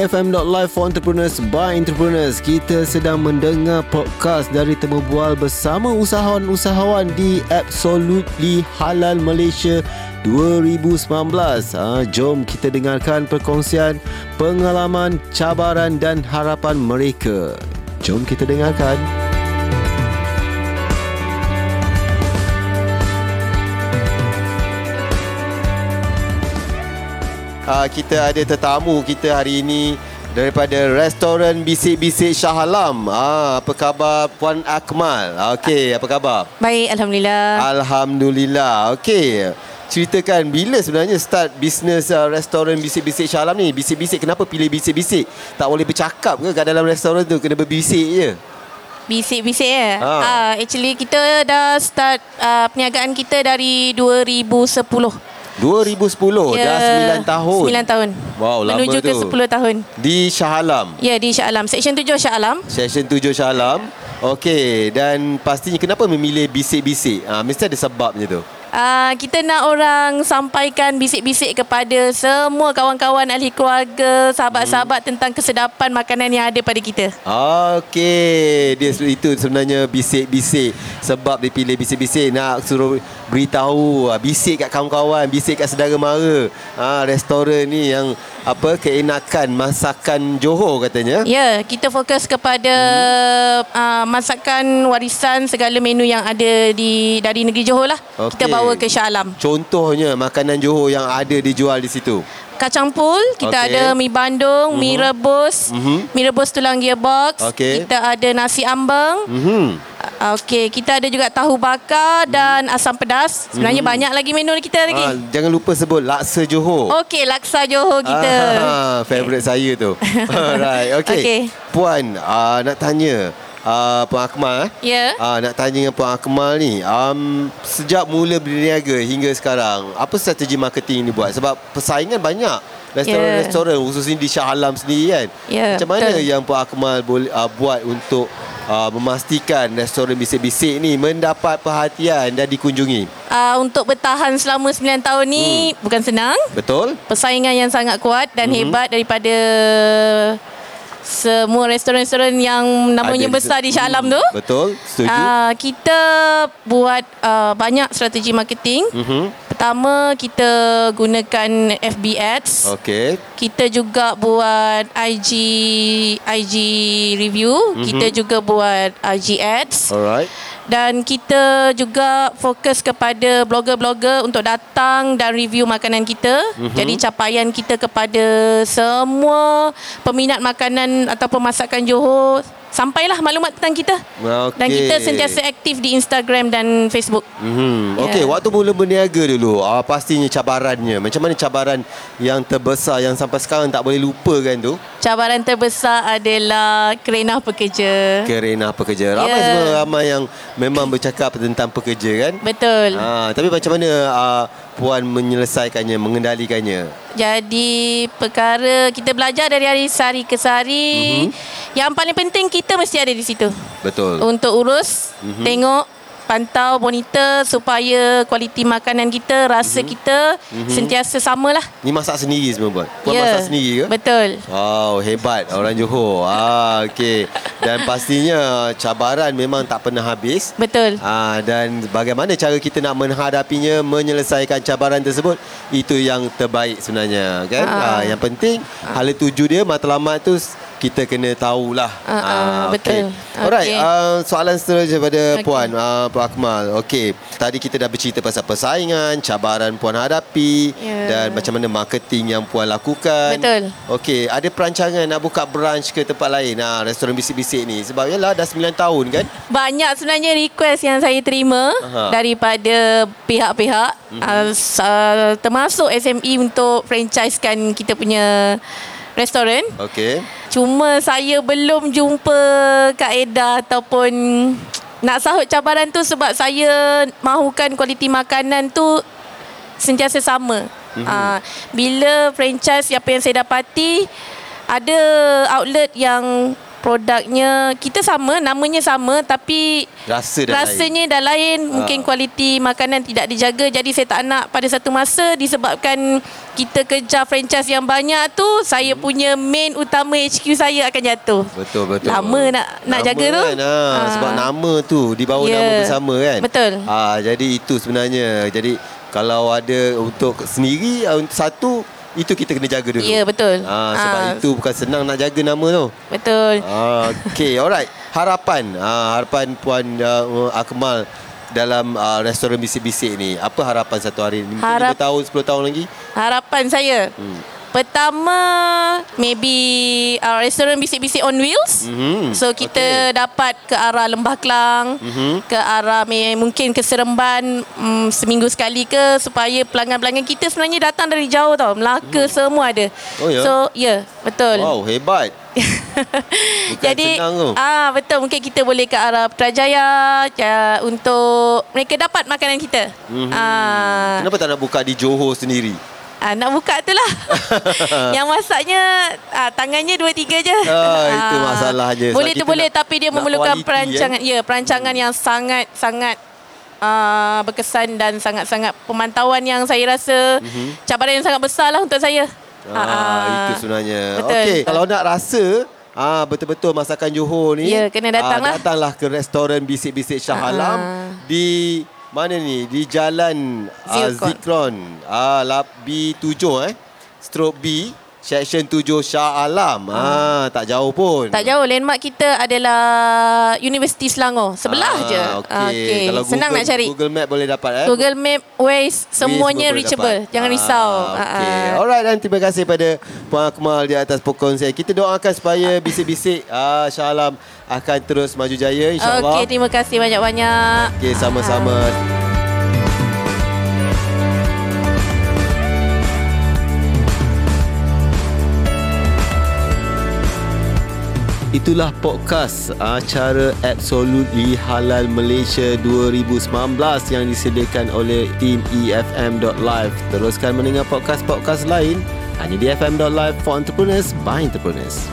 BFM.live for entrepreneurs by entrepreneurs. Kita sedang mendengar podcast dari temu bual bersama usahawan-usahawan di Absolutely Halal Malaysia 2019. Ha, jom kita dengarkan perkongsian pengalaman, cabaran dan harapan mereka. Jom kita dengarkan. Uh, kita ada tetamu kita hari ini daripada restoran Bisik-Bisik Shah Alam. Ah, apa khabar Puan Akmal? Okey, apa khabar? Baik, Alhamdulillah. Alhamdulillah. Okey. Ceritakan bila sebenarnya start bisnes uh, restoran Bisik-Bisik Shah Alam ni? Bisik-bisik kenapa pilih bisik-bisik? Tak boleh bercakap ke kat dalam restoran tu? Kena berbisik je. Bisik-bisik ya. Ha. Ah, actually kita dah start uh, perniagaan kita dari 2010. 2010 Ya, dah 9 tahun. 9 tahun. Wow, lama Menuju ke tu. 10 tahun. Di Shah Alam. Ya, di Shah Alam. Section 7 Shah Alam. Session 7 Shah Alam. Okey, dan pastinya kenapa memilih bisik-bisik? Ah, mesti ada sebabnya tu. Uh, kita nak orang sampaikan bisik-bisik kepada semua kawan-kawan ahli keluarga, sahabat-sahabat tentang kesedapan makanan yang ada pada kita. Okey, dia itu sebenarnya bisik-bisik. Sebab dia pilih bisik-bisik nak suruh beritahu, ah, bisik kat kawan-kawan, bisik kat saudara mara. Ah, restoran ni yang apa keenakan masakan Johor katanya. Ya, kita fokus kepada hmm. uh, masakan warisan segala menu yang ada di dari negeri Johor lah. Okey. Kita bawa ke Shah Alam. Contohnya makanan Johor yang ada dijual di situ. Kacang pul, kita Okey. ada mi bandung, mi rebus, Mhm. mi rebus tulang gearbox. Okey. Kita ada nasi ambeng. Mhm. Uh, Okey, kita ada juga tahu bakar dan asam pedas. Sebenarnya banyak lagi menu kita lagi. Ah, jangan lupa sebut laksa Johor. Okey, laksa Johor kita. Ah, favorite saya tu. Alright, okay. Okey. Puan, uh, nak tanya uh, Puan Akmal eh? Ya. Ah, nak tanya dengan Puan Akmal ni, um, sejak mula berniaga hingga sekarang, apa strategi marketing ni buat? Sebab persaingan banyak. Restoran-restoran khususnya di Shah Alam sendiri kan. Ya, Macam mana betul. yang Puan Akmal boleh uh, buat untuk uh, memastikan restoran bisik-bisik ni mendapat perhatian dan dikunjungi? Uh, untuk bertahan selama 9 tahun ni hmm. bukan senang. Betul? persaingan yang sangat kuat dan mm-hmm. hebat daripada semua restoran-restoran yang namanya Ada besar di Shah Alam tu. Betul, setuju. Uh, kita buat uh, banyak strategi marketing. Mhm. Pertama kita gunakan FB ads. Okey. Kita juga buat IG IG review. Mhm. Mm-hmm. Kita juga buat IG ads. Alright. Dan kita juga fokus kepada blogger-blogger untuk datang dan review makanan kita. Mhm. Mm-hmm. Jadi capaian kita kepada semua peminat makanan ataupun masakan Johor sampailah maklumat tentang kita. Okey. Dan kita sentiasa aktif di Instagram dan Facebook. Hmm. Ya. Okey, waktu mula berniaga dulu, ah, pastinya cabarannya. Macam mana cabaran yang terbesar yang sampai sekarang tak boleh lupakan tu? Cabaran terbesar adalah kerana pekerja. Kerana pekerja. Ramai Ya. semua ramai yang memang bercakap tentang pekerja kan? Betul. Ah, tapi macam mana ah, puan menyelesaikannya, mengendalikannya? Jadi perkara kita belajar dari hari sehari ke sehari. Mm-hmm. Yang paling penting kita mesti ada di situ. Betul. Untuk urus, Mhm. mm-hmm. tengok, pantau, monitor supaya kualiti makanan kita, rasa Mhm. mm-hmm. kita mm-hmm. sentiasa samalah. Ni masak sendiri semua puan? Puan Ya, masak sendiri ke? Betul. Wow, hebat orang Johor. Ah, okey. Dan pastinya cabaran memang tak pernah habis. Betul. Ah, dan bagaimana cara kita nak menghadapinya, menyelesaikan cabaran tersebut, itu yang terbaik sebenarnya, kan? Ah. Ah, yang penting hala tuju dia matlamat tu kita kena tahulah. Ah, ah, betul. Alright, Okey. uh, soalan seterusnya pada Okey. puan, uh, Puan Akmal. Okey, tadi kita dah bercerita pasal persaingan, cabaran puan hadapi Ya. dan macam mana marketing yang puan lakukan. Betul. Okey, ada perancangan nak buka branch ke tempat lain? Nah, restoran bisik-bisik ni. Sebab yalah dah 9 tahun kan? Banyak sebenarnya request yang saya terima Aha. daripada pihak-pihak Mhm. uh, uh, termasuk SME untuk franchisekan kita punya restoran. Okey. Cuma saya belum jumpa kaedah ataupun nak sahut cabaran tu sebab saya mahukan kualiti makanan tu sentiasa sama. Mm-hmm. Uh, bila franchise apa yang saya dapati ada outlet yang produknya kita sama, namanya sama tapi Rasa dah rasanya dah lain. Mungkin Ah. kualiti makanan tidak dijaga. Jadi saya tak nak pada satu masa disebabkan kita kejar franchise yang banyak tu, saya Hmm. punya main utama HQ saya akan jatuh. Betul betul. Lama nak nak nama jaga tu. Kan, ha, Ah. Sebab nama tu di bawah Ya. nama bersama kan. Betul. Ah jadi itu sebenarnya. Jadi kalau ada untuk sendiri ah, untuk satu itu kita kena jaga dulu. Ya, betul. Ah sebab Ah. itu bukan senang nak jaga nama tu. Betul. Ah okey alright. Harapan ah harapan puan uh, Akmal dalam uh, restoran bisik-bisik ni. Apa harapan satu hari? Mungkin Harap- 5 tahun 10 tahun lagi? Harapan saya. Hmm. Pertama maybe uh, restoran bisik-bisik on wheels. Mhm. So kita dapat ke arah Lembah Kelang, Mhm. ke arah may- mungkin ke Seremban um, seminggu sekali ke supaya pelanggan-pelanggan kita sebenarnya datang dari jauh tau. Melaka semua ada. Oh, ya? So ya, yeah, betul. Wow, hebat. Bukan Jadi ah betul mungkin kita boleh ke arah Putrajaya ja, untuk mereka dapat makanan kita. Mhm. Ah Kenapa tak nak buka di Johor sendiri? Ah, nak buka tu lah Yang masaknya ah, Tangannya dua tiga je Ah, itu masalahnya. Sebab Boleh tu boleh nak- Tapi dia memerlukan quality, perancangan Ya perancangan yang sangat Sangat uh, Berkesan Dan sangat-sangat Pemantauan yang saya rasa Cabaran yang sangat besar lah Untuk saya Mhm. Ah, itu sebenarnya. Betul. Okey, kalau nak rasa ah betul-betul masakan Johor ni, Ya, kena datang ah, lah. datanglah ke restoran Bisik-Bisik Shah Ah. Alam di mana ni? Di Jalan ah, Zikron. Zikron. Ah lap B7 eh. Stroke B Section 7 Shah Alam. Ah, tak jauh pun. Tak jauh Landmark kita adalah Universiti Selangor Sebelah Ah, je Okey. Kalau Senang Google, nak cari Google Map boleh dapat eh. Google Map Waze Semuanya Waze reachable dapat. Jangan risau Ah, okay. Ah, ah. Alright dan terima kasih pada Puan Akmal di atas perkongsian. Kita doakan supaya bisik-bisik ah, Shah Alam akan terus maju jaya insyaAllah. Okey terima kasih banyak-banyak Okey, sama-sama. Itulah podcast acara Absolutely Halal Malaysia 2019 yang disediakan oleh tim E EFM.live. Teruskan mendengar podcast-podcast lain hanya di FM.live for entrepreneurs by entrepreneurs.